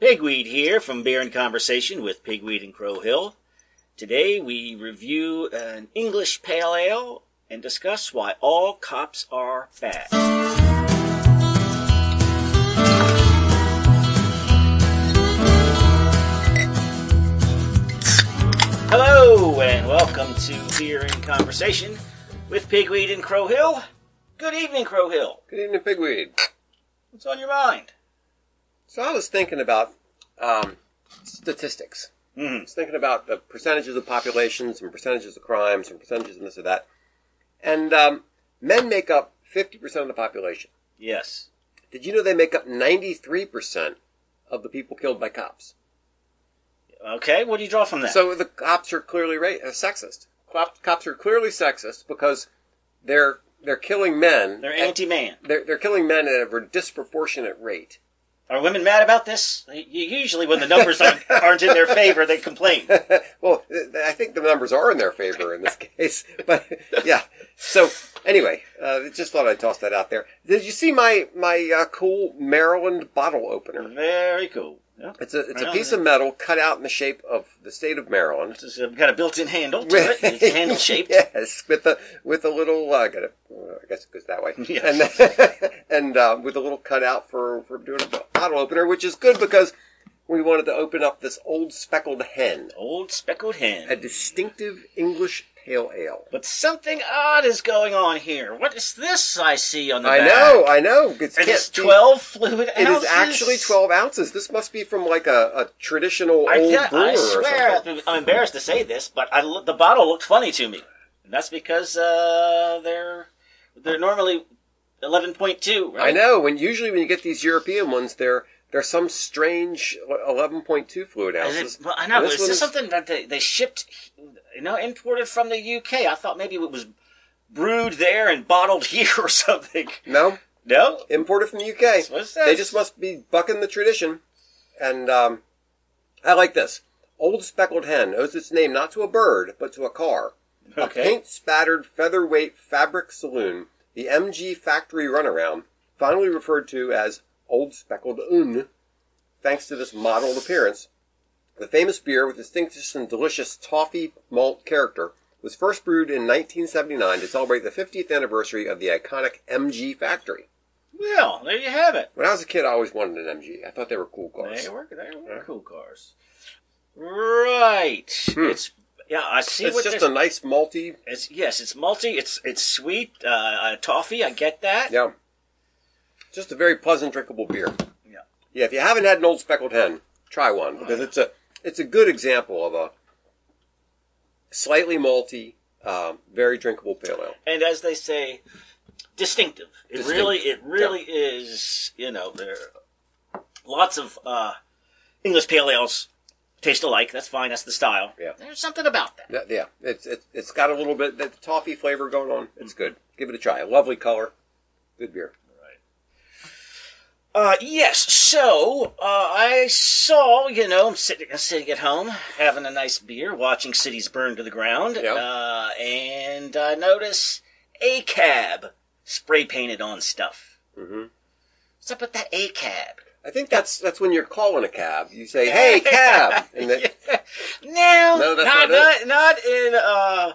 Pigweed here from Beer and Conversation with Pigweed and Crow Hill. Today we review an English Pale Ale and discuss why all cops are bad. Hello and welcome to Beer and Conversation with Pigweed and Crow Hill. Good evening, Crow Hill. Good evening, Pigweed. What's on your mind? So I was thinking about um, statistics. I Mhm. was thinking about the percentages of populations and percentages of crimes and percentages and this or that. And um, men make up 50% of the population. Yes. Did you know they make up 93% of the people killed by cops? Okay, what do you draw from that? So the cops are clearly ra- uh, sexist. Cop- cops are clearly sexist because they're they're killing men. They're anti-man. They're, they're killing men at a disproportionate rate. Are women mad about this? Usually, when the numbers aren't, aren't in their favor, they complain. well, I think the numbers are in their favor in this case. But yeah. So anyway, uh, just thought I'd toss that out there. Did you see my my uh, cool Maryland bottle opener? Very cool. Yeah. It's a it's Right a piece of metal cut out in the shape of the state of Maryland. It's got a built-in handle to it. It's handle shaped. yes, with the with a little. Uh, got it. Uh, I guess it goes that way. Yes. And and uh, with a little cutout for for doing a bottle opener, which is good because we wanted to open up this old speckled hen, Old speckled hen. a distinctive English pale ale. But something odd is going on here. What is this I see on the I back? know, I know. It's, It be- 12 fluid It ounces. is actually twelve ounces. This must be from like a, a traditional I, old brewer I or swear, something. I'm embarrassed to say this, but I, the bottle looked funny to me. And that's because uh, they're they're normally 11.2, right? I know. When usually when you get these European ones, they're they're some strange eleven point two fluid ounces. it, well, I know, this is this is- something that they, they shipped, you know, imported from the UK? I thought maybe it was brewed there and bottled here or something. No, No? imported from the UK. What is that? They just must be bucking the tradition. And um, I like this. Old Speckled Hen owes its name not to a bird, but to a car. A paint spattered featherweight fabric saloon, the MG Factory Runaround, finally referred to as Old Speckled Un, thanks to this mottled appearance. The famous beer with distinctive and delicious toffee malt character was first brewed in 1979 to celebrate the 50th anniversary of the iconic MG Factory. Well, there you have it. When I was a kid, I always wanted an MG. I thought they were cool cars. They were, they were Yeah. cool cars. Right. Hmm. It's, yeah, I see It's just a nice malty. It's yes, it's malty. It's it's sweet. Uh, uh, toffee. I get that. Yeah. Just a very pleasant, drinkable beer. Yeah. Yeah. If you haven't had an old speckled hen, try one because it's a it's a good example of a slightly malty, um, very drinkable pale ale. And as they say, distinctive. It Distinct. really, it really is. You know, there are lots of uh, English pale ales taste alike. That's fine. That's the style. Yeah. There's something about that. Yeah, yeah. It's it's it's got a little bit that toffee flavor going on. It's good. Give it a try. Lovely color. Good beer. Uh, yes. So uh, I saw, you know, I'm sitting, sitting at home having a nice beer, watching cities burn to the ground, Yeah. uh, and I notice a cab spray painted on stuff. Mm-hmm. What's up with that a cab? I think that's that's when you're calling a cab. You say, "Hey, cab," and they, no, No, that's not, not not, not in uh,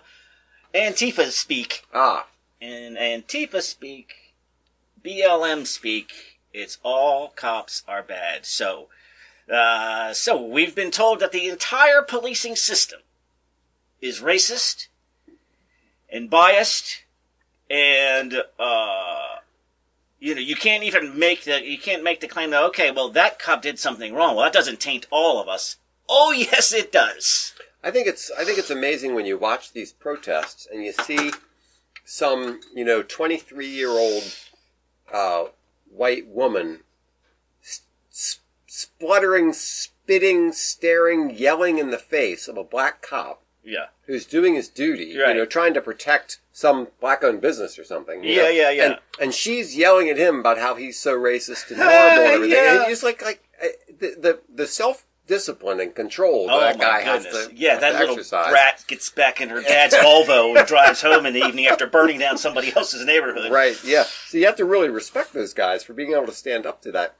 Antifa speak. ah, In Antifa speak, BLM speak, it's all cops are bad. So, uh, so we've been told that the entire policing system is racist and biased, and uh, you know you can't even make the you can't make the claim that okay, well that cop did something wrong. Well, that doesn't taint all of us. Oh yes, it does. I think it's I think it's amazing when you watch these protests and you see some you know 23 year old uh, white woman s- s- spluttering, spitting, staring, yelling in the face of a black cop Yeah. who's doing his duty, Right. you know, trying to protect some black-owned business or something. Yeah, know? yeah, yeah. And, and she's yelling at him about how he's so racist and horrible and everything. Yeah. And he's like, like uh, the the, the self discipline and control Oh that my guy has goodness! to yeah, has that to little exercise. brat gets back in her dad's Volvo and drives home in the evening after burning down somebody else's neighborhood. Right, yeah. So you have to really respect those guys for being able to stand up to that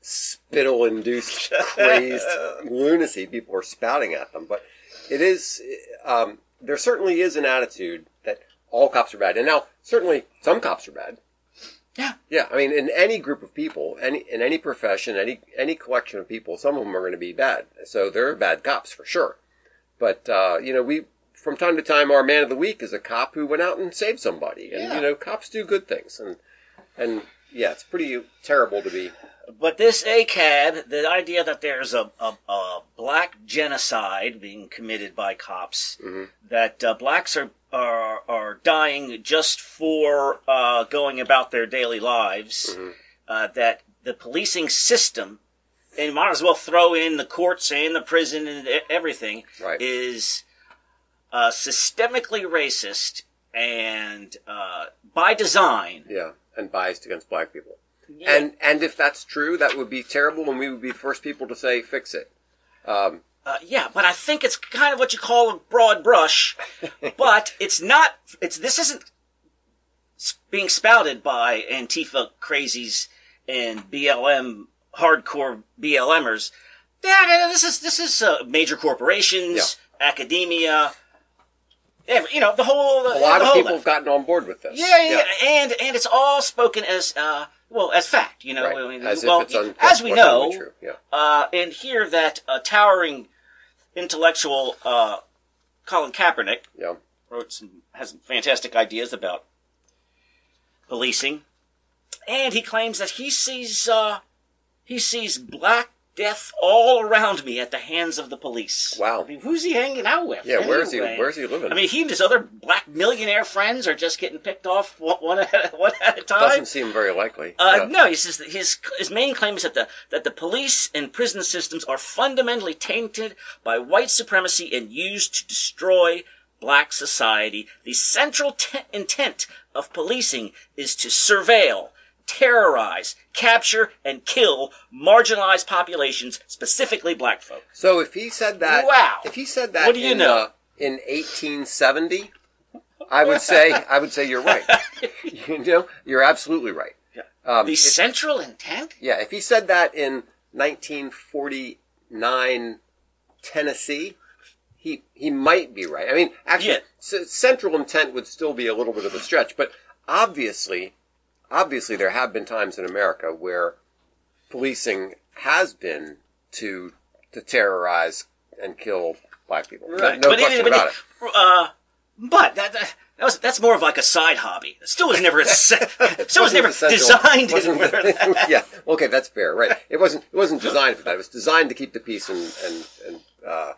spittle induced crazed lunacy people are spouting at them. But it is, um, there certainly is an attitude that all cops are bad. And now, certainly, some cops are bad. Yeah. Yeah. I mean, in any group of people, any, in any profession, any, any collection of people, some of them are going to be bad. So there are bad cops for sure. But, uh, you know, we, from time to time, our man of the week is a cop who went out and saved somebody. And, Yeah. you know, cops do good things. And, and yeah, it's pretty terrible to be But this ACAB, the idea that there's a, a, a black genocide being committed by cops, that uh, blacks are, are are dying just for uh, going about their daily lives, uh, that the policing system, and you might as well throw in the courts and the prison and everything, Right. is uh, systemically racist and uh, by design. Yeah, and biased against black people. And and if that's true, that would be terrible, and we would be the first people to say fix it. Um, Uh, yeah, but I think it's kind of what you call a broad brush, but it's not. It's this isn't being spouted by Antifa crazies and BLM hardcore BLMers. Yeah, yeah, this is this is uh, major corporations, academia, every, you know the whole. a lot of people have gotten on board with this. yeah, yeah, yeah, and and it's all spoken as uh, well as fact. You know, Right. I mean, As if well, it's un- as we know. Yeah. uh, and here that uh, towering intellectual uh, Colin Kaepernick Yeah. wrote some has some fantastic ideas about policing, and he claims that he sees uh, he sees black death all around me at the hands of the police. Wow. I mean, who's he hanging out with? Yeah, where is he? Where's he living? I mean, he and his other black millionaire friends are just getting picked off one, one, at, one at a time. doesn't seem very likely. Uh, Yeah. No, he says that his his main claim is that the that the police and prison systems are fundamentally tainted by white supremacy and used to destroy black society. The central te- intent of policing is to surveil, terrorize, capture, and kill marginalized populations, specifically black folk. So if he said that, Wow. if he said that, What do you in, know? uh, in 1870, I would say I would say you're right. you know, you're absolutely right. Yeah. Um, The if- central intent? yeah, if he said that in 1949 Tennessee, he he might be right. I mean, actually, Yeah. central intent would still be a little bit of a stretch, but obviously, obviously, there have been times in America where policing has been to to terrorize and kill black people. Right. No, but question but about it. Uh, but that, that, that was, that's more of like a side hobby. It still was never, a still was never essential. designed that. yeah, okay, that's fair, right? It wasn't it wasn't designed for that. It was designed to keep the peace and and, and uh,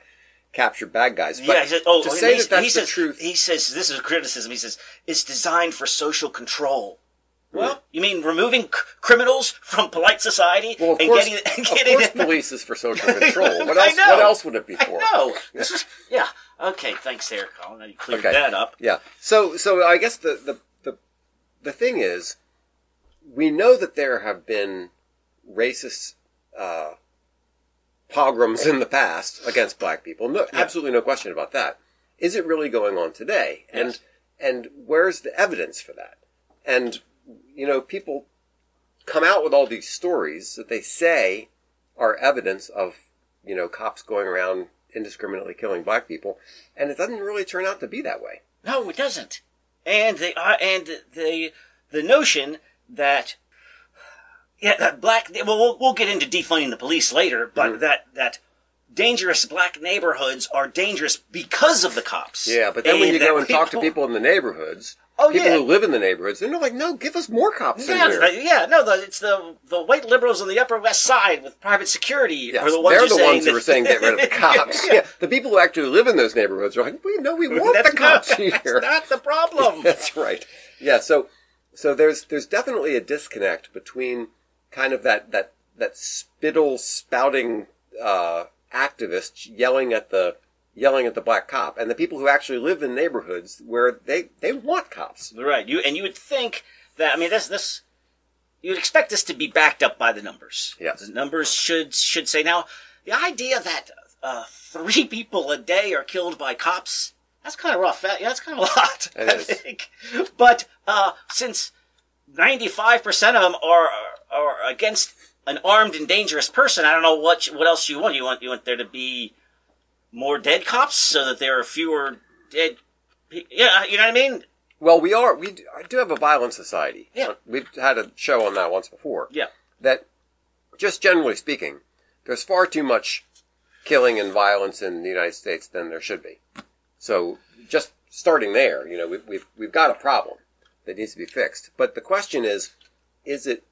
capture bad guys. But yeah, he said, oh, to say he, that that's he the says, truth, He says, this is a criticism. He says, it's designed for social control. Well, you mean removing c- criminals from polite society well, of and course, getting, and of course, police is for social control. What I else? know. What else would it be for? No, this was, yeah. Okay, thanks there, Colin. Now you cleared Okay. that up. Yeah. So so I guess the the the the thing is, we know that there have been racist uh, pogroms in the past against black people. No, absolutely no question about that. Is it really going on today? And Yes. and where's the evidence for that? And you know, people come out with all these stories that they say are evidence of you know cops going around indiscriminately killing black people, and it doesn't really turn out to be that way. No, it doesn't. And the uh, and the the notion that yeah, that black. Well, we'll, we'll get into defunding the police later, but Mm-hmm. that that dangerous black neighborhoods are dangerous because of the cops. Yeah, but then when you go and talk to people in the neighborhoods, Oh, people yeah. who live in the neighborhoods, they're like, no, give us more cops in Yeah, here. the- yeah, no, the, it's the the white liberals on the Upper West Side with private security Yes, are the ones they're the ones who are saying get rid of the cops. yeah. the people who actually live in those neighborhoods are like, we no, we want the cops not, here. That's not the problem. That's right. Yeah. So, so there's there's definitely a disconnect between kind of that that that spittle spouting uh, activist yelling at the yelling at the black cop and the people who actually live in neighborhoods where they they want cops. Right. You and you would think that I mean this this you would expect this to be backed up by the numbers. Yes. The numbers should should say now the idea that uh, three people a day are killed by cops that's kind of rough. That- Yeah, that's kind of a lot. It I is. think. But uh, since ninety five percent of them are are against an armed and dangerous person, I don't know what what else you want. You want you want there to be more dead cops so that there are fewer dead. Yeah, you know what I mean. Well, we are. We do, have a violent society. Yeah. We've had a show on that once before. Yeah. That, just generally speaking, there's far too much killing and violence in the United States than there should be. So, just starting there, you know, we've we've we've got a problem that needs to be fixed. But the question is, is it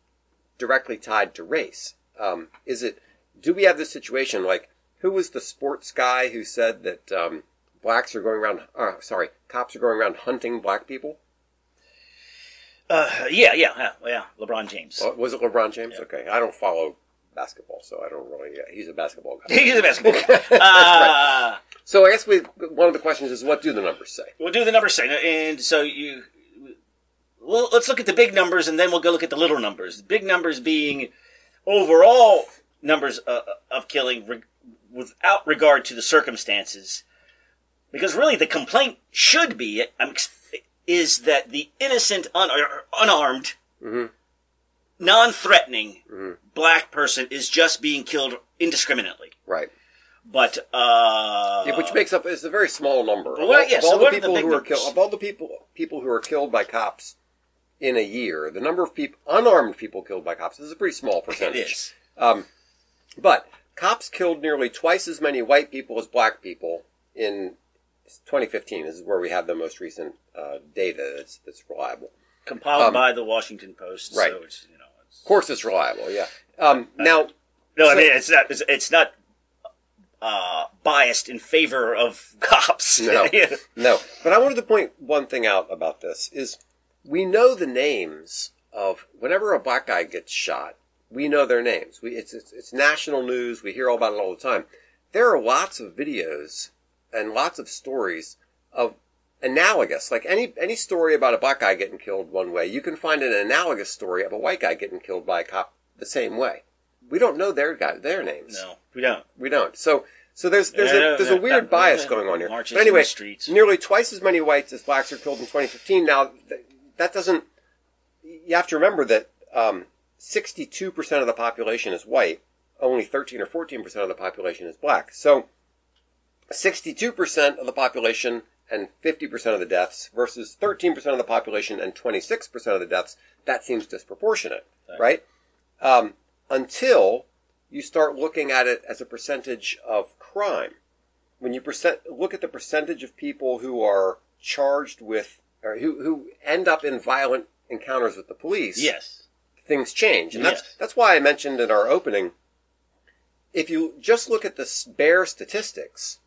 directly tied to race? Um, is it? Do we have this situation like who was the sports guy who said that um, blacks are going around? Uh, sorry, cops are going around hunting black people? Uh, yeah, yeah, yeah, yeah. LeBron James. Uh, Was it LeBron James? Okay, I don't follow basketball, so I don't really. Yeah, he's a basketball guy. He's the best. uh, So I guess we one of the questions is what do the numbers say? We'll do the numbers thing, and so you. Well, let's look at the big numbers, and then we'll go look at the little numbers. The big numbers being overall numbers uh, of killing without regard to the circumstances, because really the complaint should be is that the innocent, un- unarmed, Mhm. non-threatening Mhm. black person is just being killed indiscriminately. Right, But uh, yeah, which makes up is a very small number. Of all, yeah, of all the the people big who are killed, of all the people people who are killed by cops in a year, the number of people unarmed people killed by cops is a pretty small percentage. is. Um, but cops killed nearly twice as many white people as black people in 2015. This is where we have the most recent uh, data that's, that's reliable. compiled Um, by the Washington Post. right. So it's, you know, it's, Of course, it's reliable. Yeah. Um, now, no, I mean it's not. It's, it's not uh, biased in favor of cops. No. No, but I wanted to point one thing out about this is we know the names of whenever a black guy gets shot. We know their names. We, it's, it's it's national news. We hear all about it all the time. There are lots of videos and lots of stories of analogous, like any any story about a black guy getting killed one way, you can find an analogous story of a white guy getting killed by a cop the same way. We don't know their guy their names. No, we don't. We don't. So so there's there's a there's a weird bias going on here. But anyway, nearly twice as many whites as blacks are killed in 2015. Now that doesn't. You have to remember that um, 62% of the population is white. Only 13 or 14% of the population is black. So 62% of the population and 50% of the deaths versus 13% of the population and 26% of the deaths. That seems disproportionate, right? Um, until you start looking at it as a percentage of crime. When you percent, look at the percentage of people who are charged with, or who, who end up in violent encounters with the police, Yes. Things change. And that's, Yes. that's why I mentioned in our opening, if you just look at the bare statistics,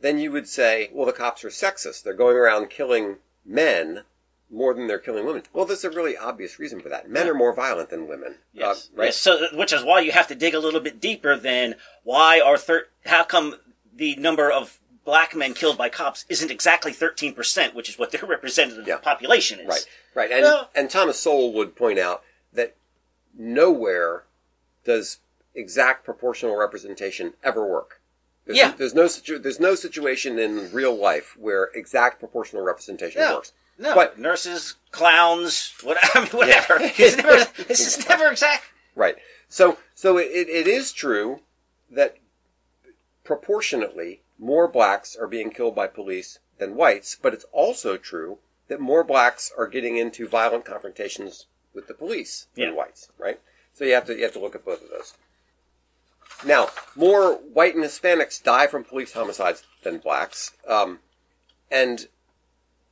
then you would say, well, the cops are sexist. They're going around killing men more than they're killing women. Well, there's a really obvious reason for that. Men are more violent than women. Yes. Uh, right? Yes, So, which is why you have to dig a little bit deeper than why are thir- how come the number of black men killed by cops isn't exactly 13%, which is what their representative Yeah. population is. Right, right. And, Well- and Thomas Sowell would point out nowhere does exact proportional representation ever work. There's, Yeah. There's no situ- there's no situation in real life where exact proportional representation Yeah. works. No, But- nurses, clowns, what, I mean, whatever. It's never, this is never exact. Right. So so it, it, it is true that proportionately more blacks are being killed by police than whites, but it's also true that more blacks are getting into violent confrontations with the police than Yeah. whites, right? So you have to you have to look at both of those. Now, more white and Hispanics die from police homicides than blacks, um, and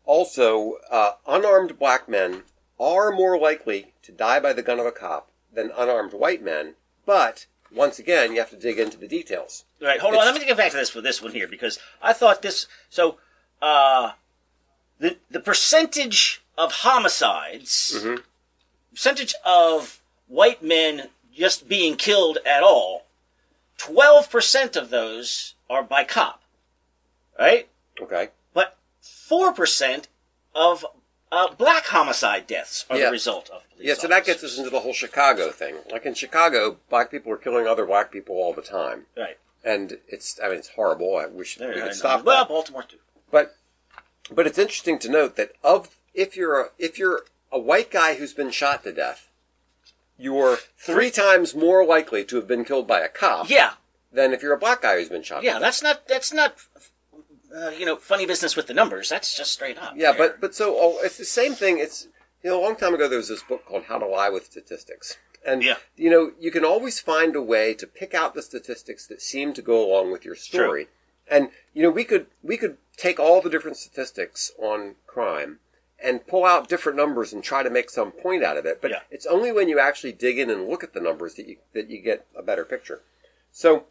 also uh, unarmed black men are more likely to die by the gun of a cop than unarmed white men. But once again, you have to dig into the details. All right, hold on. Let me get back to this for this one here because I thought this. So, uh, the the percentage of homicides, Mhm. Percentage of white men just being killed at all, twelve percent of those are by cop, right? Okay. But four percent of uh, black homicide deaths are Yeah. the result of police Yeah, so that gets us into the whole Chicago thing. Like in Chicago, black people are killing other black people all the time, right. and it's I mean it's horrible. I wish There, we I could know. stop well. Baltimore too. But but it's interesting to note that of if you're a, if you're a white guy who's been shot to death, you're three times more likely to have been killed by a cop Yeah, than if you're a black guy who's been shot. yeah. That's not that's not uh, you know funny business with the numbers. That's just straight up. Yeah, but but so oh, it's the same thing. It's you know a long time ago there was this book called How to Lie with Statistics, and Yeah. you know you can always find a way to pick out the statistics that seem to go along with your story. And you know we could we could take all the different statistics on crime and pull out different numbers and try to make some point out of it. But Yeah. it's only when you actually dig in and look at the numbers that you that you get a better picture. So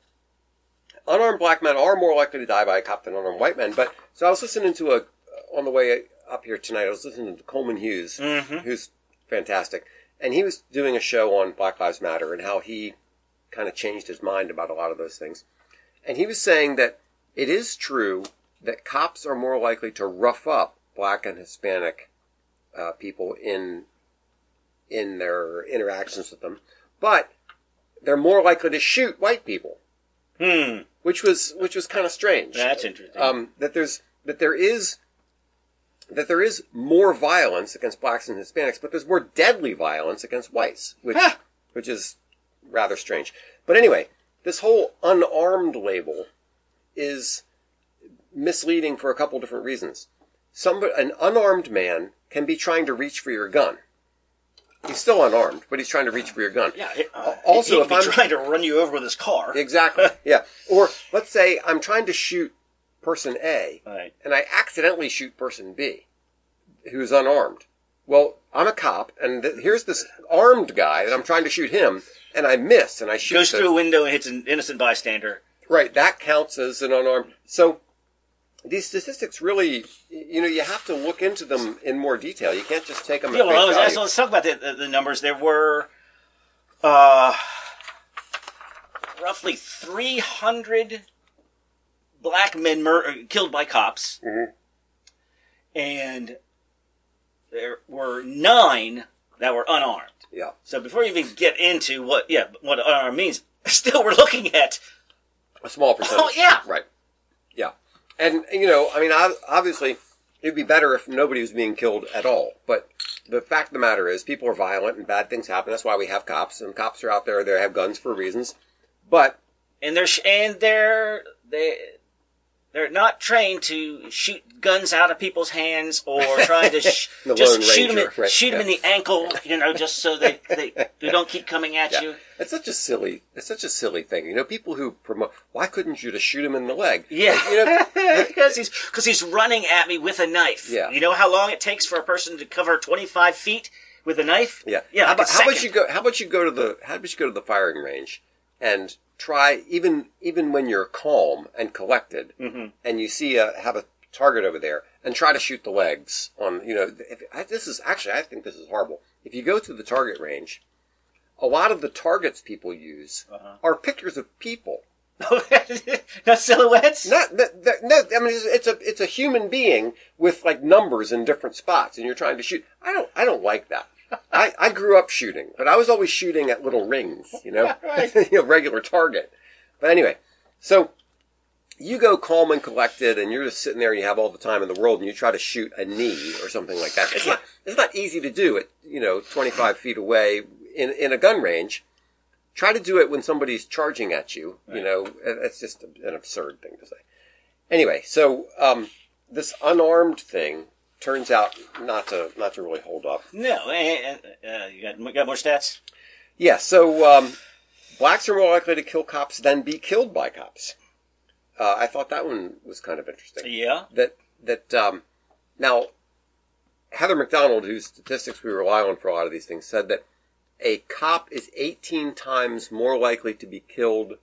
unarmed black men are more likely to die by a cop than unarmed white men. But so I was listening to a on the way up here tonight. I was listening to Coleman Hughes, Mhm. who's fantastic, and he was doing a show on Black Lives Matter and how he kind of changed his mind about a lot of those things. And he was saying that it is true that cops are more likely to rough up black and Hispanic uh, people in in their interactions with them, but they're more likely to shoot white people hmm, which was which was kind of strange. that's interesting. Um, that there's that there is that there is more violence against blacks and Hispanics, but there's more deadly violence against whites, which Huh. which is rather strange. But anyway, this whole unarmed label is misleading for a couple different reasons. Somebody, an unarmed man can be trying to reach for your gun. He's still unarmed, but he's trying to reach for your gun. yeah. it- uh, also, he if I'm- trying to run you over with his car, Exactly. Yeah. Or let's say I'm trying to shoot person A right? and I accidentally shoot person B who's unarmed. Well, I'm a cop and th- here's this armed guy and I'm trying to shoot him and I miss and I shoot Goes the- through a window and hits an innocent bystander. Right, that counts as an unarmed. So these statistics really, you know, you have to look into them in more detail. You can't just take them Yeah, at well, face let's, let's talk about the, the, the numbers. There were uh, roughly 300 black men mur- killed by cops, Mhm. and there were nine that were unarmed. Yeah. So before you even get into what, yeah, what unarmed means, still we're looking at. A small percentage. Oh yeah, Right. Yeah. And, you know, I mean, obviously, it'd be better if nobody was being killed at all. But the fact of the matter is, people are violent and bad things happen. That's why we have cops, and cops are out there. They have guns for reasons. But, and they're and they're they they're not trained to shoot guns out of people's hands or trying to sh- The just shoot them in, Ranger, right, shoot 'em in the ankle, you know, just so they they, they don't keep coming at yeah. you. It's such a silly, it's such a silly thing. You know, people who promote, why couldn't you just shoot him in the leg? Yeah, You know, because he's because he's running at me with a knife. Yeah. you know how long it takes for a person to cover twenty five feet with a knife. Yeah. yeah. How like about, how about you go? How about you go to the? How about you go to the firing range and try even even when you're calm and collected, Mhm. and you see a have a target over there, and try to shoot the legs on. You know, if, I, this is actually I think this is horrible. If you go to the target range, a lot of the targets people use Uh-huh. are pictures of people. not silhouettes. Not that, that, no, I mean it's, it's a it's a human being with like numbers in different spots, and you're trying to shoot. I don't I don't like that. I, I grew up shooting, but I was always shooting at little rings, you know, Right. you know, regular target. But anyway, so you go calm and collected, and you're just sitting there, and you have all the time in the world, and you try to shoot a knee or something like that. It's not it's not easy to do it, you know, 25 feet away in in a gun range. Try to do it when somebody's charging at you. You know, that's just an absurd thing to say. Anyway, so um, this unarmed thing turns out not to not to really hold up. No, eh, eh, uh, you got got more stats. Yeah, so um, blacks are more likely to kill cops than be killed by cops. Uh, I thought that one was kind of interesting. Yeah. That that um, now Heather Mac Donald, whose statistics we rely on for a lot of these things, said that a cop is 18 times more likely to be killed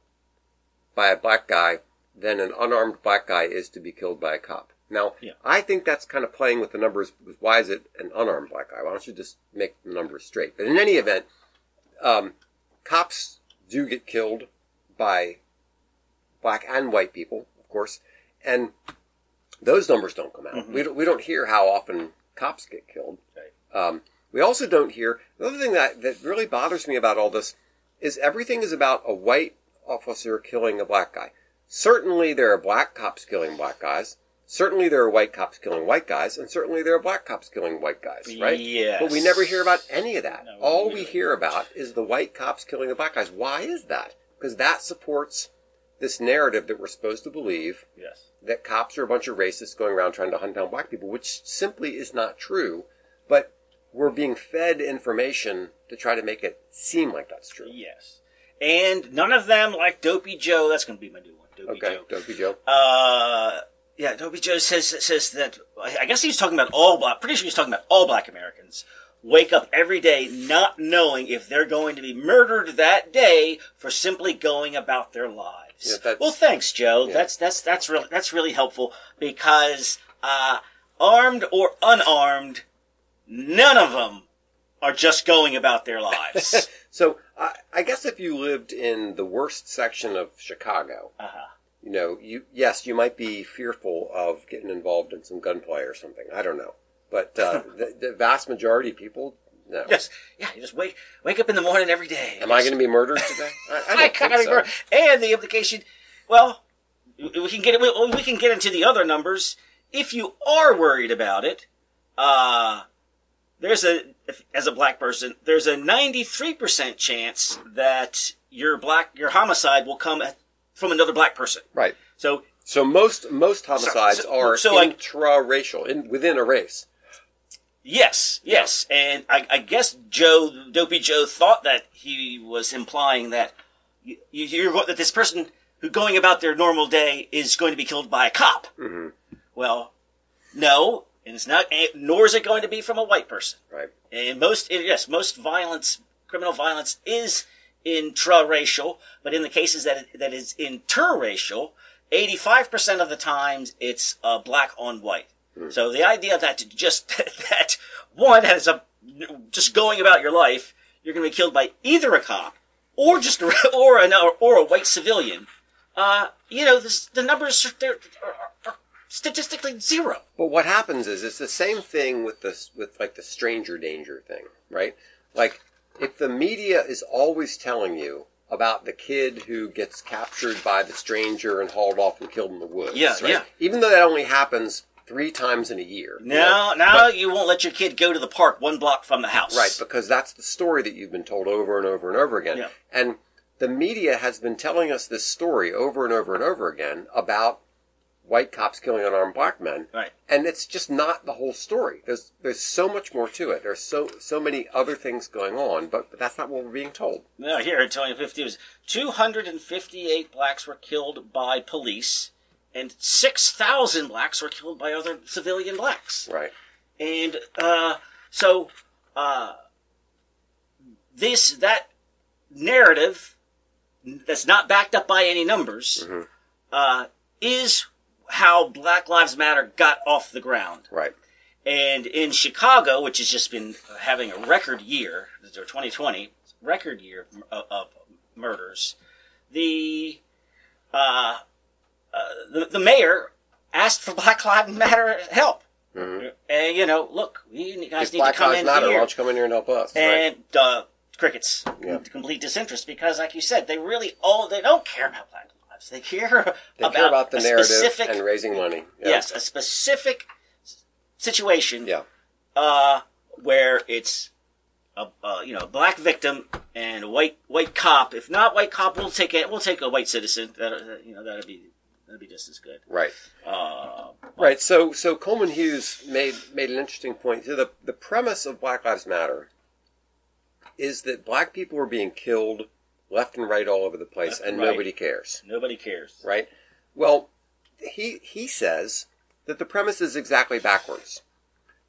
by a black guy than an unarmed black guy is to be killed by a cop. Now, Yeah. I think that's kind of playing with the numbers. Why is it an unarmed black guy? Why don't you just make the numbers straight? But in any event, um, cops do get killed by black and white people, of course, and those numbers don't come out. Mhm. We don't we don't hear how often cops get killed. Right. Um, we also don't hear the other thing that that really bothers me about all this is everything is about a white officer killing a black guy. Certainly, there are black cops killing black guys. Certainly there are white cops killing white guys, and certainly there are black cops killing white guys, right? Yes. But we never hear about any of that. No, All we hear about is the white cops killing the black guys. Why is that? Because that supports this narrative that we're supposed to believe Yes. that cops are a bunch of racists going around trying to hunt down black people, which simply is not true. But we're being fed information to try to make it seem like that's true. Yes. And none of them like Dopey Joe. That's going to be my new one. Dopey Okay, Joe. Dopey Joe. Uh, yeah, Dopey Joe says says that. I guess he's talking about all black. Pretty sure he's talking about all black Americans wake up every day not knowing if they're going to be murdered that day for simply going about their lives. Yeah, well, thanks, Joe. Yeah. That's that's that's really that's really helpful because uh, armed or unarmed, none of them are just going about their lives. So I, I guess if you lived in the worst section of Chicago, uh-huh. You know, you yes, you might be fearful of getting involved in some gunplay or something. I don't know, but uh, the, the vast majority of people, no. Just yeah, you just wake wake up in the morning every day. Am I going to be murdered today? I, I I can't so. remember. And the implication, well, we can get we, we can get into the other numbers. If you are worried about it, uh, there's a if, as a black person, there's a 93% chance that your black your homicide will come at- from another black person. Right. So So most most homicides so- are so, intra-racial, in, within a race. Yes, yes, and I, I guess Joe, Dopey Joe, thought that he was implying that you, you, you're that this person who going about their normal day is going to be killed by a cop. hmm Well, no, and it's not. and Nor is it going to be from a white person. Right. And most, yes, most violence, criminal violence, is intra-racial, but in the cases that it, that is interracial, eighty-five percent of the times it's uh, black on white. So the idea that just that one has a just going about your life, you're going to be killed by either a cop or just a, or an or a white civilian. Uh, you know, this, the numbers are, are, are statistically zero. But what happens is it's the same thing with this with like the stranger danger thing, right? Like if the media is always telling you about the kid who gets captured by the stranger and hauled off and killed in the woods, Yeah, right? yeah. Even though that only happens three times in a year. you Now, know? now you won't let your kid go to the park one block from the house. Right, because that's the story that you've been told over and over and over again. Yeah. And the media has been telling us this story over and over and over again about white cops killing unarmed black men. Right. And it's just not the whole story. There's there's so much more to it. There's so so many other things going on, but, but that's not what we're being told. No, here in 2050 was 258 blacks were killed by police, and 6,000 blacks were killed by other civilian blacks. Right. And uh, so uh, this that narrative that's not backed up by any numbers Mhm. uh, is how Black Lives Matter got off the ground. Right. And in Chicago, which has just been having a record year, or 2020 record year of, of murders, the, uh, uh, the the mayor asked for Black Lives Matter help. Mhm. And you know, look, you guys If need Black to come Lives in Matter, why here don't you come in here and help us? right. and uh, crickets, Yeah. complete disinterest because, like you said, they really all they don't care about Black lives. They care They about, care about the narrative specific and raising money. Yeah. yes, a specific situation Yeah. uh, where it's a, uh, you know black victim and a white white cop. If not white cop, we'll take it. We'll take a white citizen. That uh, you know that'd be that'd be just as good. Right. Uh, Right. So so Coleman Hughes made made an interesting point. So the the premise of Black Lives Matter is that black people are being killed left and right all over the place, and Right. nobody cares. nobody cares. Right. Well, he he says that the premise is exactly backwards,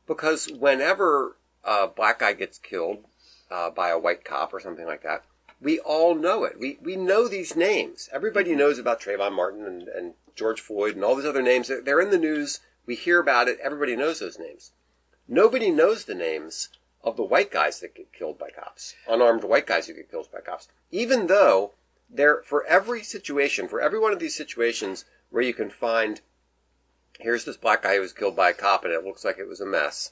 because whenever a black guy gets killed uh, by a white cop or something like that, we all know it. We we know these names. Everybody knows about Trayvon Martin and, and George Floyd and all these other names. They're in the news. We hear about it. Everybody knows those names. Nobody knows the names of the white guys that get killed by cops, unarmed white guys who get killed by cops. Even though there, for every situation, for every one of these situations where you can find, here's this black guy who was killed by a cop and it looks like it was a mess.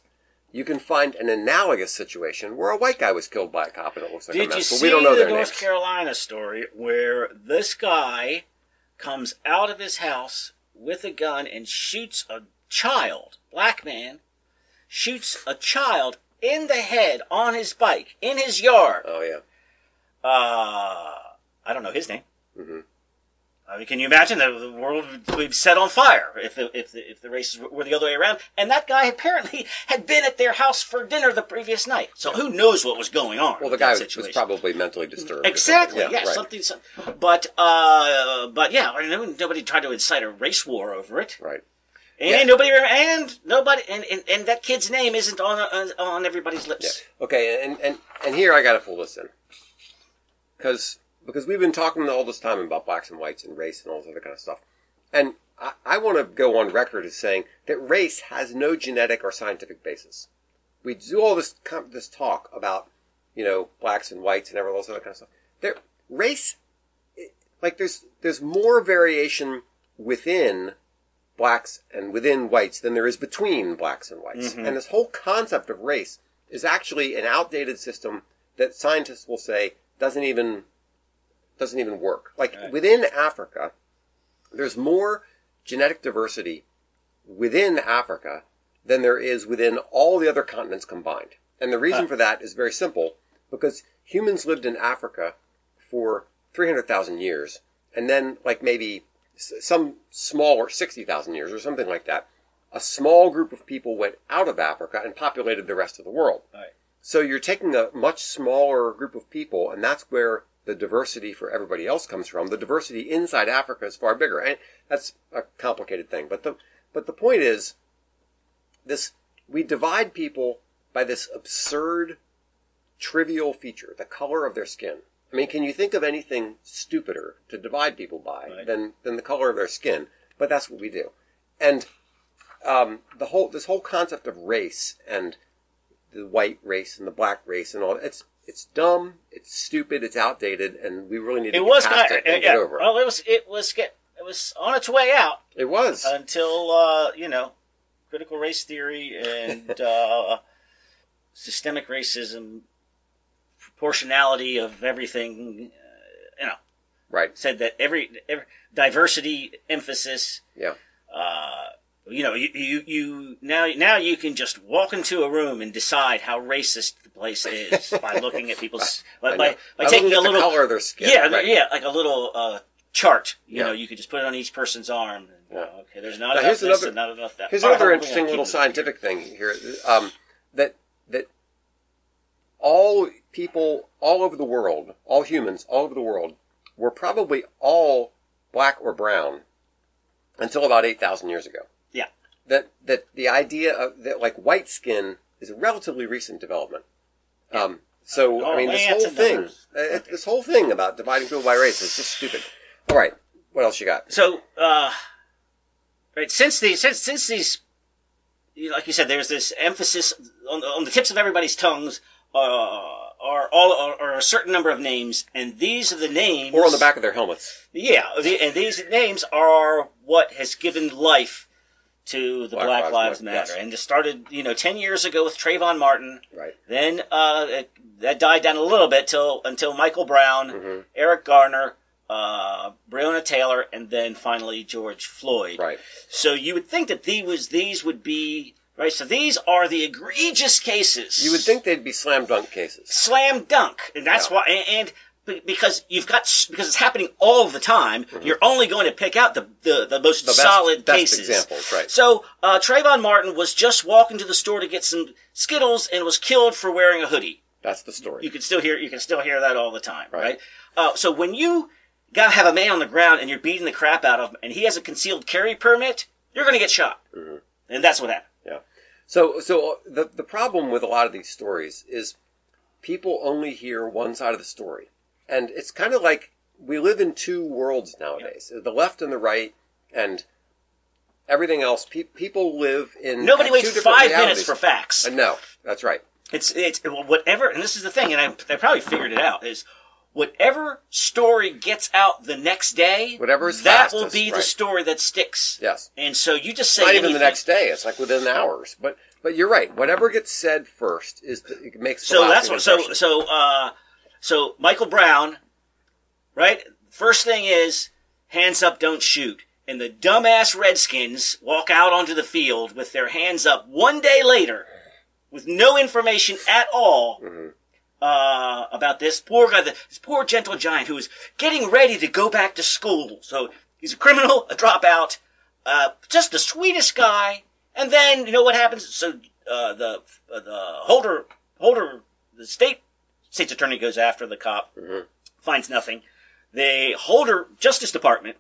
You can find an analogous situation where a white guy was killed by a cop and it looks like a Did mess. you but see we don't know the North names. Carolina story where this guy comes out of his house with a gun and shoots a child, black man, shoots a child in the head on his bike in his yard. Oh yeah. Uh, I don't know his name. hmm I mean, can you imagine the, the world would be set on fire if the, if the, if the races were the other way around? And that guy apparently had been at their house for dinner the previous night. So who knows what was going on? Well, the guy was, probably mentally disturbed. Exactly. something. Yeah. right. Something. Some, but uh, but yeah, I mean, nobody tried to incite a race war over it, Right. And Yeah. nobody and nobody and, and and that kid's name isn't on on, on everybody's Yeah. lips. Okay, and and and here I got to pull this in because because we've been talking all this time about blacks and whites and race and all this other kind of stuff, and I, I want to go on record as saying that race has no genetic or scientific basis. We do all this this talk about you know blacks and whites and all this other kind of stuff. There, race, like there's there's more variation within blacks and within whites than there is between blacks and whites. Mhm. And this whole concept of race is actually an outdated system that scientists will say doesn't even doesn't even work. Like Right. within Africa, there's more genetic diversity within Africa than there is within all the other continents combined. And the reason Huh. for that is very simple because humans lived in Africa for 300,000 years and then like maybe some smaller 60,000 years or something like that. A small group of people went out of Africa and populated the rest of the world. Right. So you're taking a much smaller group of people, and that's where the diversity for everybody else comes from. The diversity inside Africa is far bigger, and that's a complicated thing. But the but the point is, this we divide people by this absurd, trivial feature, the color of their skin. I mean, can you think of anything stupider to divide people by Right. than than the color of their skin? But that's what we do, and um, the whole this whole concept of race and the white race and the black race and all it's it's dumb, it's stupid, it's outdated, and we really need to It get was past kind it and yeah, get over it. Well, it was it was get it was on its way out It was. until uh, you know critical race theory and uh, systemic racism, proportionality of everything. Uh, you know, right. said that every, every diversity emphasis. Yeah. Uh, you know, you, you you now now you can just walk into a room and decide how racist the place is by looking at people's by by, by taking a little color of their skin. yeah, right. yeah, like a little uh, chart. You Yeah. know, you could just put it on each person's arm. And, Yeah. uh, okay, there's not Now, enough this another- not enough that. Here's right, another interesting little scientific thing here. Um, that that all people all over the world, all humans all over the world, were probably all black or brown until about eight thousand years ago. Yeah. That that the idea of that like white skin is a relatively recent development. Um, so Oh, I mean, this whole thing, another- uh, this whole thing about dividing people by race is just stupid. All right, what else you got? So, uh, right since these since since these, like you said, there's this emphasis on, on the tips of everybody's tongues. Uh, are all are, are a certain number of names, and these are the names, Or on the back of their helmets. Yeah, the, and these names are what has given life to the Black Black, Lives Lives Matter, yes. and it started, you know, ten years ago with Trayvon Martin. Right. Then uh, it, that died down a little bit till until Michael Brown, Mhm. Eric Garner, uh, Breonna Taylor, and then finally George Floyd. Right. So you would think that these these would be right. So these are the egregious cases. You would think they'd be slam dunk cases. slam dunk, and that's Yeah. why. And, and because you've got because it's happening all the time, you're only going to pick out the the, the most Mm-hmm. The best, solid best cases. examples, right? So uh, Trayvon Martin was just walking to the store to get some Skittles and was killed for wearing a hoodie. That's the story. You can still hear you can still hear that all the time, Right. right? Uh, so when you gotta have a man on the ground and you're beating the crap out of him, and he has a concealed carry permit, you're going to get shot, Mhm. and that's what happened. So, so uh, the the problem with a lot of these stories is people only hear one side of the story, and it's kind of like we live in two worlds nowadays: the left and the right, and everything else. Pe- people live in Nobody waits five realities. minutes for facts. Uh, no, that's right. It's it's whatever, and this is the thing, and I, I probably figured it out is whatever story gets out the next day, Whatever is that will fastest, be the story that sticks. Yes. And so you just say Not even the next day. It's like within hours. But but you're right. Whatever gets said first is the, it makes the So that's what. So impression. so uh, so Michael Brown, right? First thing is hands up, don't shoot. and the dumbass Redskins walk out onto the field with their hands up one day later with no information at all uh, about this poor guy, this poor gentle giant who is getting ready to go back to school. So he's a criminal, a dropout, uh, just the sweetest guy. And then you know what happens? So uh, the uh, the holder holder the state state's attorney goes after the cop, finds nothing. The Holder justice department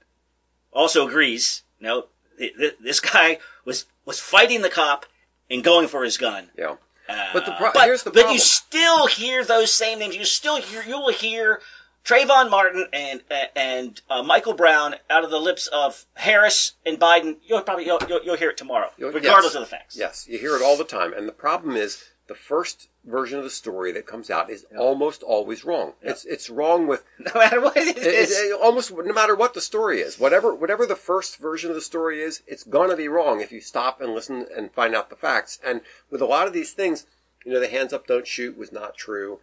also agrees. No, th- th- this guy was was fighting the cop and going for his gun. Yeah. Uh, But the pro- but, here's the but problem. you still hear those same names. You still hear you will hear Trayvon Martin and and uh, Michael Brown out of the lips of Harris and Biden. You'll probably you'll, you'll, you'll hear it tomorrow, regardless yes. of the facts. Yes, you hear it all the time. And the problem is the first version of the story that comes out is almost always wrong. It's it's wrong with No matter what it it- is. it- it- almost no matter what the story is. Whatever whatever the first version of the story is, it's gonna be wrong if you stop and listen and find out the facts. And with a lot of these things, you know, the hands up don't shoot was not true.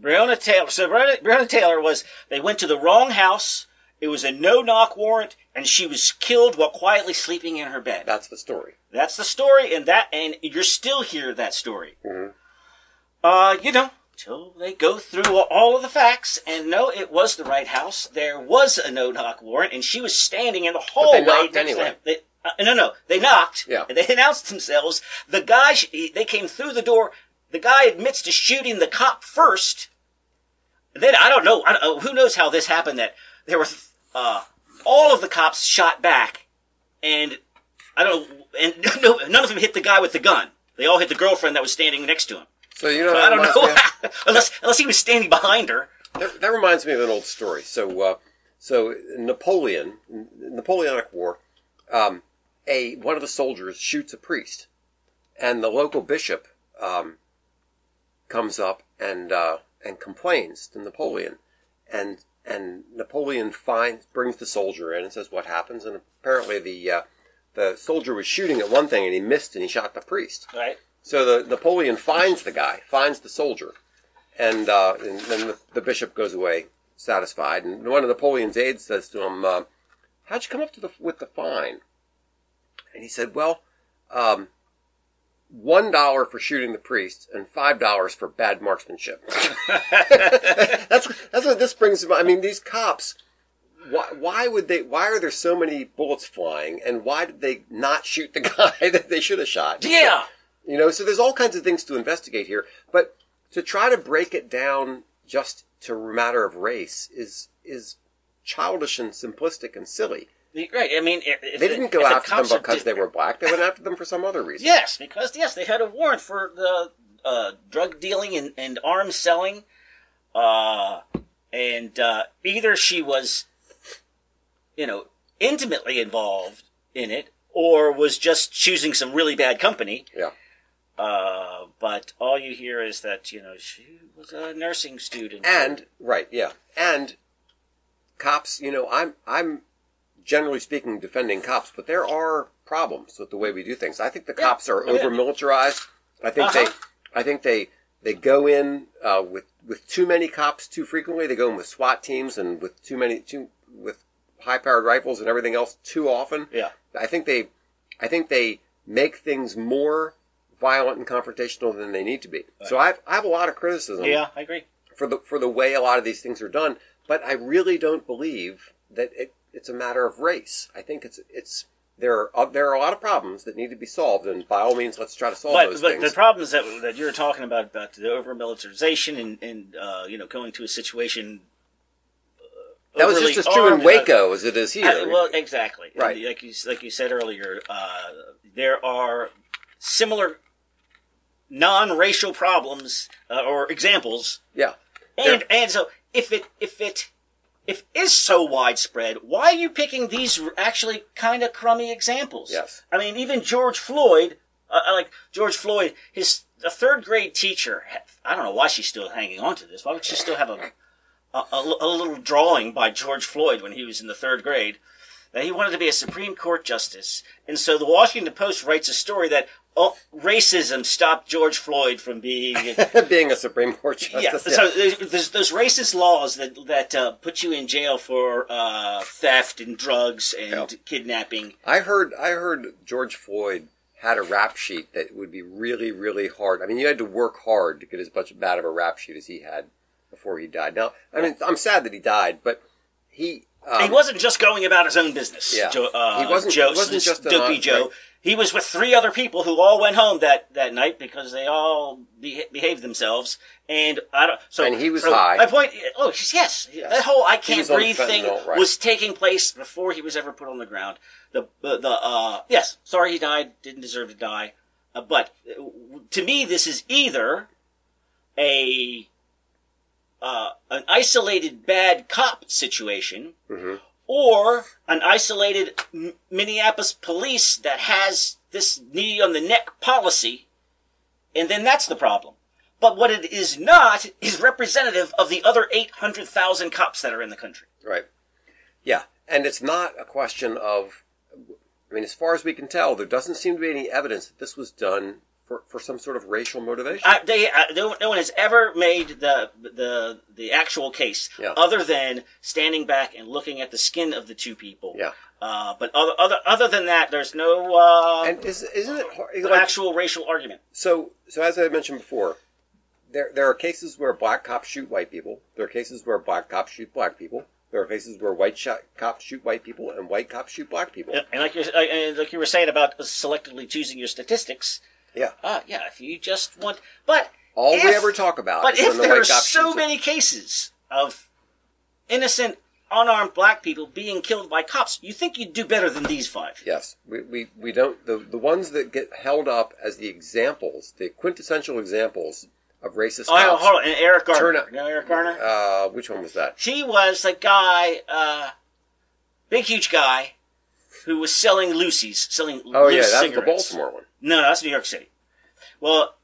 Breonna Taylor. So Breonna, Breonna Taylor was. They went to the wrong house. It was a no-knock warrant, and she was killed while quietly sleeping in her bed. That's the story. That's the story, and that, and you're still hear that story. Mhm. Uh, you know, till they go through all of the facts, and no, it was the right house. There was a no-knock warrant, and she was standing in the hallway. knocked next to anyway. They, uh, no, no, they knocked. Yeah. And they announced themselves. The guy, sh- they came through the door. The guy admits to shooting the cop first. Then I don't know. I don't, know, who knows how this happened? That there were uh, all of the cops shot back, and I don't. Know, and no, none of them hit the guy with the gun. They all hit the girlfriend that was standing next to him. So you know, So I don't know of- unless unless he was standing behind her. That, that reminds me of an old story. So, uh, so Napoleon, Napoleonic War, um, a one of the soldiers shoots a priest, and the local bishop um, comes up and uh, and complains to Napoleon, and and Napoleon finds brings the soldier in and says what happens, and apparently the uh, the soldier was shooting at one thing and he missed and he shot the priest. Right. So the Napoleon finds the guy, finds the soldier, and, uh, and then the, the bishop goes away satisfied. And one of Napoleon's aides says to him, uh, "How'd you come up to the, with the fine?" And he said, "Well, um, one dollar for shooting the priest and five dollars for bad marksmanship." that's that's what this brings. to mind. I mean, these cops. Why, why would they? Why are there so many bullets flying? And why did they not shoot the guy that they should have shot? Yeah. You know, so there's all kinds of things to investigate here, but to try to break it down just to a matter of race is is childish and simplistic and silly. Right. I mean, if, They didn't go after them because di- they were black. They went after them for some other reason. Yes, because yes, they had a warrant for the uh, drug dealing and, and arms selling, uh, and uh, either she was, you know, intimately involved in it, or was just choosing some really bad company. Yeah. Uh, but all you hear is that you know she was a nursing student, And right, yeah, and cops. You know, I'm I'm generally speaking defending cops, but there are problems with the way we do things. I think the Yeah. cops are Oh, over militarized. I think Uh-huh. they, I think they they go in uh, with with too many cops too frequently. They go in with SWAT teams and with too many too with high powered rifles and everything else too often. yeah, I think they, I think they make things more violent and confrontational than they need to be. So I've, I have a lot of criticism yeah, I agree. for the for the way a lot of these things are done, but I really don't believe that it, it's a matter of race. I think it's it's there are uh, there are a lot of problems that need to be solved, and by all means, let's try to solve But, those but things. the problems that that you're talking about about the over militarization and and uh, you know going to a situation. uh, that was just as true in uh, Waco as it is here. Uh, well, exactly. Right. And Like you like you said earlier, uh, there are similar non-racial problems uh, or examples, yeah, and and so if it if it it is so widespread, why are you picking these actually kind of crummy examples? Yes. I mean, even George Floyd, uh, like George Floyd, his a third grade teacher. I don't know why she's still hanging on to this. Why would she still have a a, a, a little drawing by George Floyd when he was in the third grade? That he wanted to be a Supreme Court justice, and so the Washington Post writes a story that oh, racism stopped George Floyd from being. Being a Supreme Court justice. yeah, so there's, there's those racist laws that that uh, put you in jail for uh, theft and drugs and Yeah. kidnapping. I heard I heard George Floyd had a rap sheet that would be really really hard. I mean, you had to work hard to get as much bad of a rap sheet as he had before he died. Now, I mean, I'm sad that he died, but he um, he wasn't just going about his own business. Yeah. Joe, uh, He wasn't- Joe, he wasn't just an dopey Joe. right. He was with three other people who all went home that, that night because they all be- behaved themselves. And I don't. So And he was so high. My point. Oh, yes. That whole "I can't breathe" thing right. was taking place before he was ever put on the ground. The the, the uh yes, sorry he died. Didn't deserve to die. Uh, but uh, to me, this is either a uh, an isolated bad cop situation, Mhm. or an isolated M- Minneapolis police that has this knee on the neck policy, and then that's the problem. But what it is not is representative of the other 800,000 cops that are in the country. Right. Yeah, and it's not a question of. I mean, as far as we can tell, there doesn't seem to be any evidence that this was done for, for some sort of racial motivation. I, they, I, no, no one has ever made the the the actual case Yeah. other than standing back and looking at the skin of the two people. Yeah. Uh, but other, other other than that, there's no uh, and is, isn't it hard, like, actual racial argument. so? So as I mentioned before, there there are cases where black cops shoot white people. There are cases where black cops shoot black people. There are cases where white shot, cops shoot white people and white cops shoot black people. And like you and like you were saying about selectively choosing your statistics. Yeah. Uh, yeah. If you just want, but All we ever talk about But is if the there are so many cases of innocent, unarmed black people being killed by cops, you think you'd do better than these five? Yes, we, we, we don't the the ones that get held up as the examples, the quintessential examples of racist Oh, cops. hold on. And Eric Garner. Turn up- You know Eric Garner? Uh, which one was that? He was the guy, uh, big, huge guy, who was selling loosies, selling Oh yeah, that was the. Baltimore one. No, no, that's New York City. Well,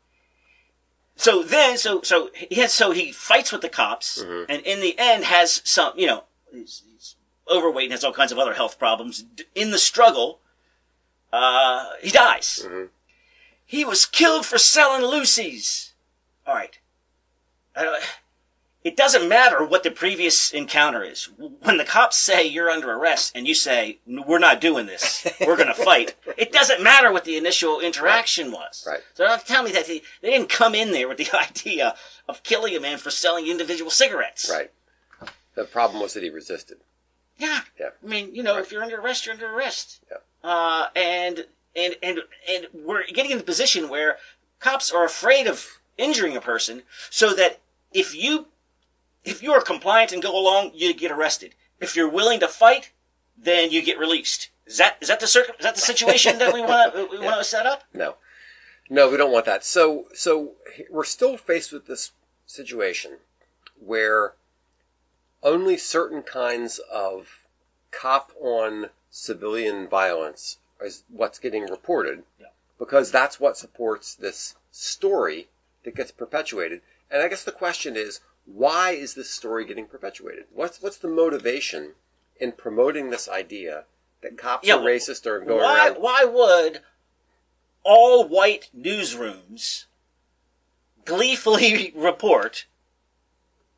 so then, so so he has, so he fights with the cops, Mm-hmm. and in the end has some, you know, he's, he's overweight and has all kinds of other health problems. In the struggle, uh, he dies. Mhm. He was killed for selling loosies. All right. I don't- it doesn't matter what the previous encounter is. When the cops say you're under arrest and you say, we're not doing this, we're going to fight, it doesn't matter what the initial interaction was. Right. So don't tell me that they, they didn't come in there with the idea of killing a man for selling individual cigarettes. Right. The problem was that he resisted. Yeah. Yeah. I mean, you know, Right. if you're under arrest, you're under arrest. Yeah. Uh, and, and, and, and we're getting in the position where cops are afraid of injuring a person so that if you, if you are compliant and go along, you get arrested. If you're willing to fight, then you get released. Is that, is that the circum, is that the situation that we want to, we want to set up? No, no, we don't want that. So, so we're still faced with this situation where only certain kinds of cop on civilian violence is what's getting reported Yeah. because that's what supports this story that gets perpetuated. And I guess the question is, why is this story getting perpetuated? What's what's the motivation in promoting this idea that cops Yeah, are racist or going Why, around? why would all white newsrooms gleefully report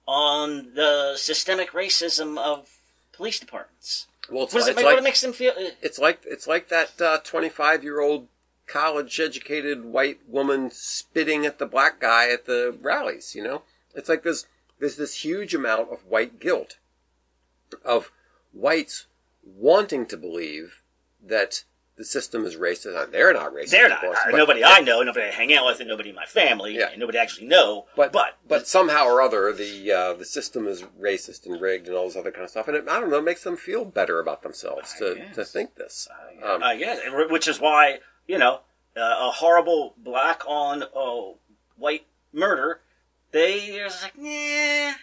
on the systemic racism of police departments? Well, it's, What, does it make, like what makes them feel? uh, it's like it's like that twenty-five year old college-educated white woman spitting at the black guy at the rallies. You know, it's like there's there's this huge amount of white guilt of whites wanting to believe that the system is racist. Now, They're not racist. They're not. course, nobody I know, nobody I hang out with, and nobody in my family, Yeah. and nobody I actually know. But but but somehow or other, the uh, the system is racist and rigged and all this other kind of stuff, and it, I don't know, it makes them feel better about themselves to, guess. to think this. Um, I guess, which is why you know uh, a horrible black on uh, white murder. They are like, nah,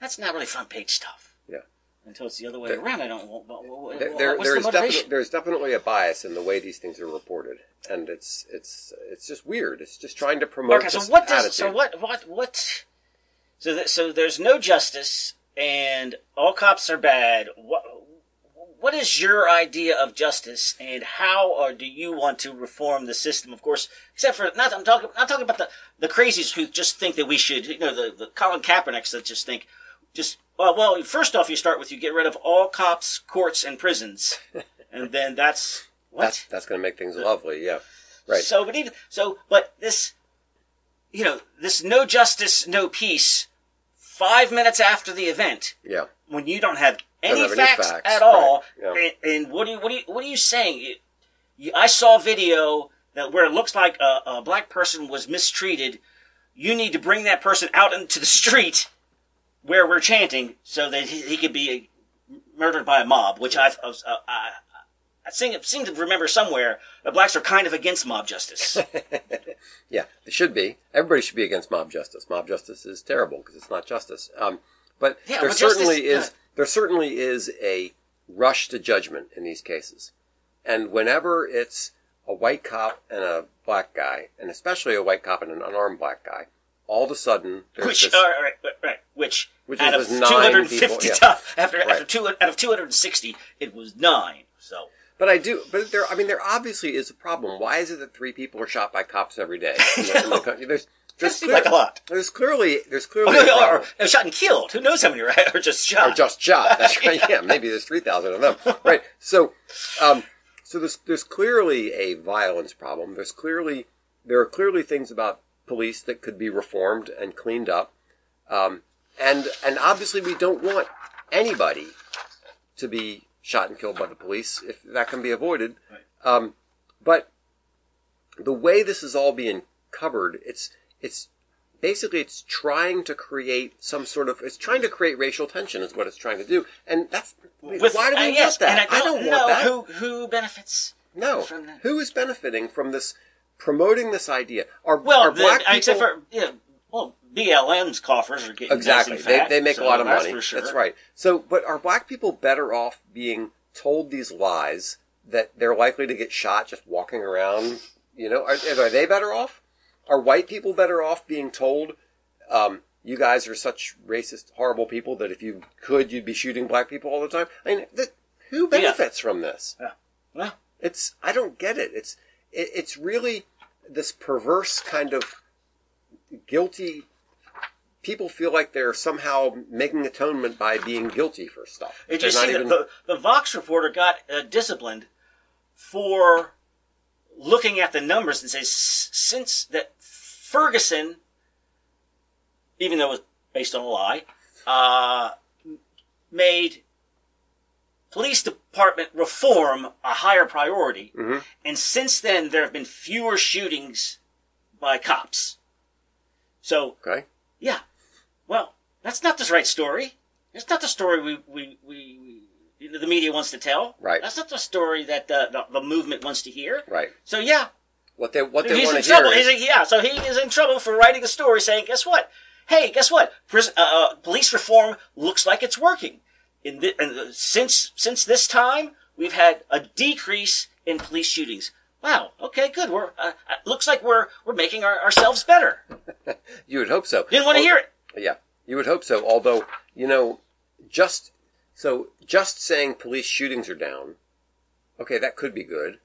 that's not really front page stuff. Yeah. Until it's the other way There- around, I don't. What, what, there, there- the there's motivation? definitely there's definitely a bias in the way these things are reported, and it's it's it's just weird. It's just trying to promote. Okay, so what does so what what what? So that, so there's no justice, and all cops are bad. What what is your idea of justice, and how or do you want to reform the system? Of course, except for not I'm talking not talking about the the crazies who just think that we should, you know, the the Colin Kaepernicks that just think just well, well, first off, you start with you get rid of all cops, courts, and prisons, and then that's what That's that's going to make things lovely. Yeah. Right. So, but even so, but this, you know, this no justice, no peace. Five minutes after the event, Yeah. when you don't have any, facts, facts, at all, right, and, and what are you what are you what are you saying? You, you, I saw a video that where it looks like a, a black person was mistreated. You need to bring that person out into the street where we're chanting so that he, he could be murdered by a mob. Which I've, I, was- uh, I, I seem, seem to remember somewhere that blacks are kind of against mob justice. Yeah, they should be. Everybody should be against mob justice. Mob justice is terrible because it's not justice. Um, but Yeah, there certainly justice- is there certainly is a rush to judgment in these cases, and whenever it's a white cop and a black guy, and especially a white cop and an unarmed black guy, all of a sudden there's Which, this. uh, right, right, right, which, Which out was of nine 250 people, yeah. ti- after, after two, out of 260, it was nine. So, But I do. But there, I mean, there obviously is a problem. Why is it that three people are shot by cops every day? In the, in the country? There's, there's, seems like a lot. There's clearly, there's oh, clearly no, or, or shot and killed. Who knows how many right? Or just shot. Or just shot. That's right. Yeah, maybe there's three thousand of them. Right. So, um, so there's there's clearly a violence problem. There's clearly there are clearly things about police that could be reformed and cleaned up. Um, and and obviously we don't want anybody to be shot and killed by the police if that can be avoided. Um, but the way this is all being covered, it's it's basically it's trying to create some sort of it's trying to create racial tension is what it's trying to do, and that's With- why do we uh, want yes, that? And I don't, want know that. who who benefits. no, from that. who is benefiting from this promoting this idea? Are Well, are the, black people except for yeah, well, BLM's coffers are getting exactly nice they fat, they make so a lot of money. For sure. That's right. So, but are black people better off being told these lies that they're likely to get shot just walking around? You know, are, are they better off? Are white people better off being told, um, you guys are such racist, horrible people that if you could, you'd be shooting black people all the time? I mean, who benefits from this? Yeah. Well, It's I don't get it. It's it, it's really this perverse kind of guilty. People feel like they're somehow making atonement by being guilty for stuff. Did you not see even- the, the Vox reporter got uh, disciplined for looking at the numbers and says since that Ferguson, even though it was based on a lie, uh, made police department reform a higher priority, Mhm. and since then there have been fewer shootings by cops. So okay. yeah. Well, that's not the right story. It's not the story we, we, we, we you know, the media wants to tell. Right. That's not the story that the, the, the movement wants to hear. Right. So yeah, What they what they he's want in to hear is He's- yeah, so he is in trouble for writing a story saying, guess what? Hey, guess what? Pris- uh, uh, police reform looks like it's working. In the, in the, since since this time, we've had a decrease in police shootings. Wow. Okay, good. We're uh, uh, looks like we're we're making our, ourselves better. you would hope so. Didn't want to Al- hear it. Yeah, you would hope so. Although you know, just so just saying police shootings are down, okay, that could be good,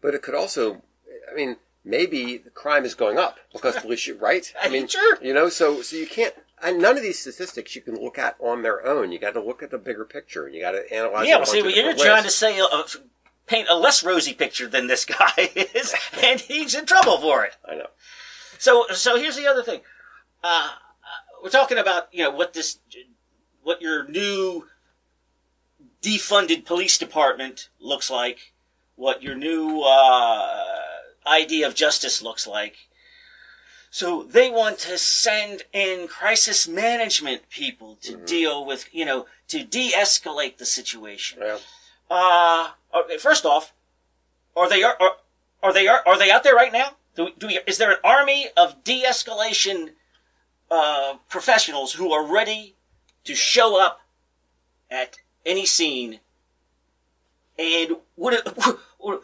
but it could also, I mean, maybe the crime is going up because police shoot, right? I mean, Sure. you know, so so you can't. And none of these statistics you can look at on their own. You got to look at the bigger picture. And you got to analyze. Yeah, well, see, of you're different trying to say, uh, paint a less rosy picture than this guy is, and he's in trouble for it. I know. So, so here's the other thing. Uh, uh, we're talking about, you know, what this, what your new defunded police department looks like, what your new uh, idea of justice looks like. So they want to send in crisis management people to deal with, you know, to de-escalate the situation. Well, Uh, first off, are they are, are, are they are, are they out there right now? Do, do we, is there an army of de-escalation uh, professionals who are ready to show up at any scene? And would it, would-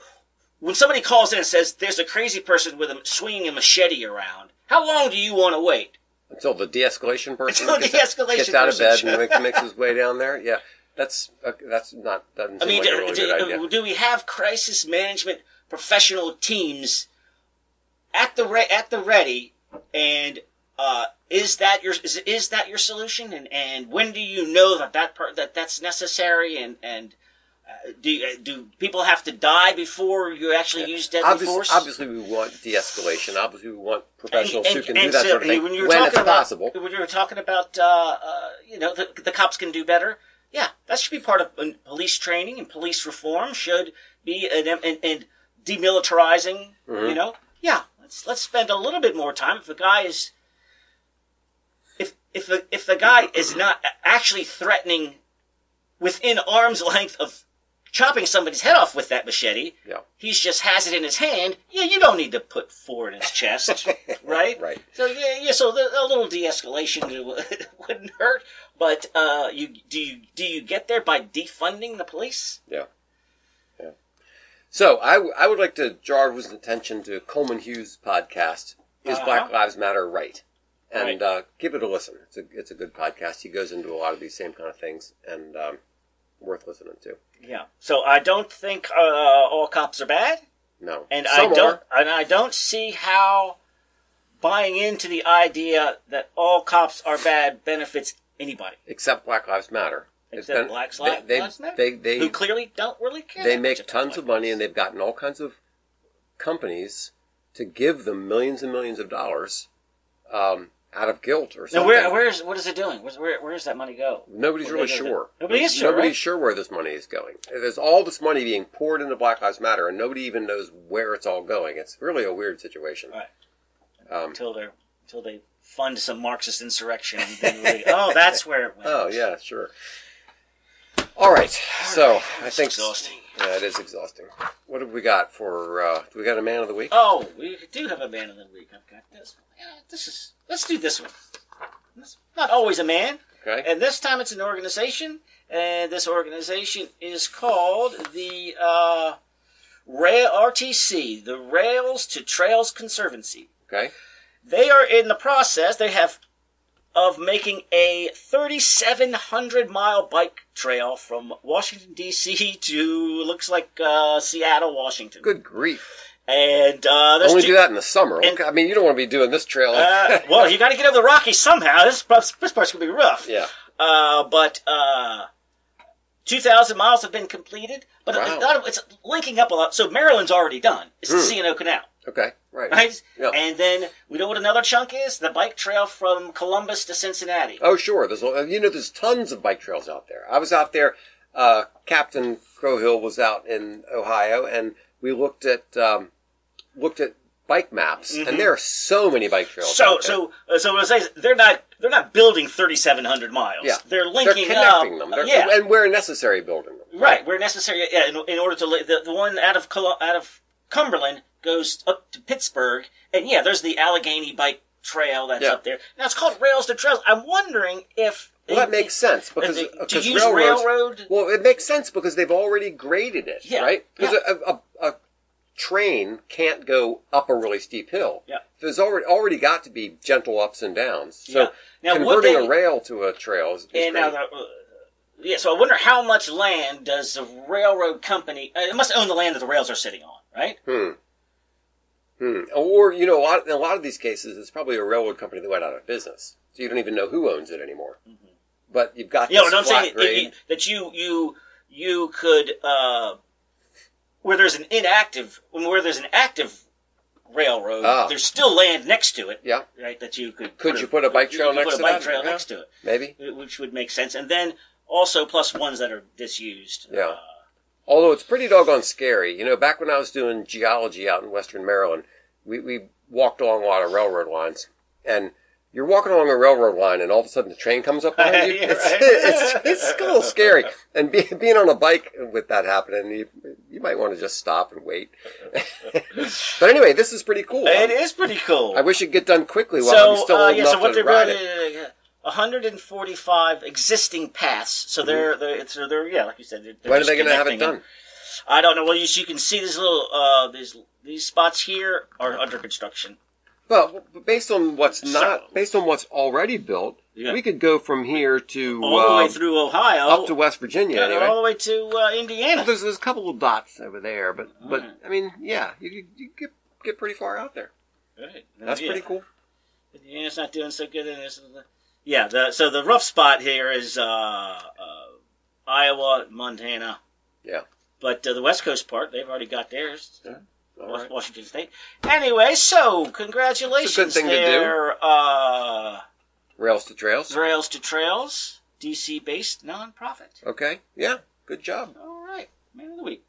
when somebody calls in and says there's a crazy person with a swinging a machete around, how long do you want to wait? until the de-escalation person Until gets, de-escalation gets out of person bed and makes, his way down there. Yeah. That's uh, that's not doesn't I mean, like do, really do- do we have crisis management professional teams at the re- at the ready? And uh, is that your is, is that your solution? And and when do you know that that part that that's necessary? And and uh, do you- do people have to die before you actually use deadly Obvious- force? Obviously, we want de-escalation. Obviously, we want professionals And- who and- can and do that so, sort of thing When, when, you were talking it's about, possible. When you were talking about, uh, uh, you know, the, the cops can do better. Yeah, that should be part of uh, police training and police reform should be and and, and demilitarizing. Mm-hmm. You know, yeah. Let's let's spend a little bit more time. If a guy is, if the if the guy is not actually threatening within arm's length of chopping somebody's head off with that machete, Yeah. he just has it in his hand. Yeah, you don't need to put four in his chest, right? Right. So yeah, yeah. So the, a little de-escalation wouldn't hurt. But uh, you do you do you get there by defunding the police? Yeah. Yeah. So I, w- I would like to draw everyone's attention to Coleman Hughes' podcast, Is Uh-huh. Black Lives Matter Right? And Right. uh, give it a listen. It's a it's a good podcast. He goes into a lot of these same kind of things and um, worth listening to. Yeah. So I don't think uh, all cops are bad, No, and Some I don't are. and I don't see how buying into the idea that all cops are bad benefits anybody. except Black Lives Matter. Except been- Black they- Lives Matter? They they who clearly don't really care. they make tons of money lives. and they've gotten all kinds of companies to give them millions and millions of dollars um, out of guilt or Now, something. where where is what is it doing? Where's, where where does that money go? Nobody's Where really they go to- sure. Nobody is sure. Nobody's right? sure where this money is going. There's all this money being poured into Black Lives Matter, and nobody even knows where it's all going. It's really a weird situation. Right. Um, until they until they fund some Marxist insurrection. And then really, oh, that's where it went. oh yeah, sure. All right, so I It's think exhausting. Yeah, it is exhausting. What have we got for? Uh, do we got a man of the week? Oh, we do have a man of the week. I've got this. one. Yeah, this is. Let's do this one. It's not always a man, Okay. and this time it's an organization, and this organization is called the uh, Rail RTC, the Rails to Trails Conservancy. Okay. They are in the process. They have of making a 3,700 mile bike trail from Washington D.C. to looks like uh, Seattle, Washington. Good grief. And uh, there's Only two- do that in the summer. and- Okay, I mean, you don't want to be doing this trail. uh, well, you got to get over the Rockies somehow. This this part's gonna be rough. yeah. Uh, but uh, 2,000 miles have been completed. But Wow. of, it's linking up a lot. So Maryland's already done. It's the Hmm. C&O Canal. Okay. Right. Right? Yeah. And then we know what another chunk is? The bike trail from Columbus to Cincinnati. Oh, sure. There's you know there's tons of bike trails out there. I was out there. Uh, Captain Crowhill was out in Ohio, and we looked at um, looked at bike maps, and there are so many bike trails. Mm-hmm. So, so, uh, so what I say is they're not they're not building 3,700 miles. yeah, they're linking they're linking connecting up. them. They're, yeah, and where necessary, building them. right. Where necessary, yeah. In, in order to the the one out of Col- out of Cumberland goes up to Pittsburgh, and yeah, there's the Allegheny bike trail that's Yeah. up there. Now it's called Rails to Trails. I'm wondering if Well, that makes sense because to because use railroad. Well, it makes sense because they've already graded it, Yeah, right? Because yeah. a train can't go up a really steep hill. Yeah. There's already already got to be gentle ups and downs. So Yeah. Now, converting a rail to a trail is, is And now, uh, yeah, so I wonder how much land does the railroad company? Uh, it must own the land that the rails are sitting on, right? Hmm. Hmm. Or you know, a lot in a lot of these cases, it's probably a railroad company that went out of business, so you don't even know who owns it anymore. But you've got Mm-hmm. Yeah, this what I'm saying grade. it- it- that you you you could uh, where there's an inactive where there's an active railroad, Ah. there's still land next to it, yeah, right? That you could Could you put a bike trail you could next put to a bike that? trail Yeah. next to it, maybe. which would make sense, and then also plus ones that are disused. Yeah. Uh, Although it's pretty doggone scary. You know, back when I was doing geology out in western Maryland, we, we walked along a lot of railroad lines. And you're walking along a railroad line and all of a sudden the train comes up behind you. It's, right. it's, it's a little scary. And be, being on a bike with that happening, you, you might want to just stop and wait. but anyway, this is pretty cool. it is pretty cool. I wish it'd get done quickly while I'm still uh, old yeah, enough so what to ride it. to. 145 existing paths, so they're, they're, it's, they're yeah, like you said. They're, they're Mm-hmm. When are they going to have it done? I don't know. Well, you, you can see these little uh, these these spots here are under construction. But based on what's not, based on what's already built, Yeah. we could go from here to all the way uh, through Ohio, up to West Virginia. yeah, anyway. all the way to uh, Indiana. Well, there's, there's a couple of dots over there, but but. I mean, yeah, you, you, you get get pretty far out there. Right. That's Yeah. pretty cool. Indiana's not doing so good in this. Yeah, the, so the rough spot here is uh, uh, Iowa, Montana. Yeah. But uh, the West Coast part, they've already got theirs. Was- right. Washington State. Anyway, so congratulations good thing to do. Uh, Rails to trails. Rails to Trails, DC based nonprofit. Okay. Yeah. Good job. All right, man of the week.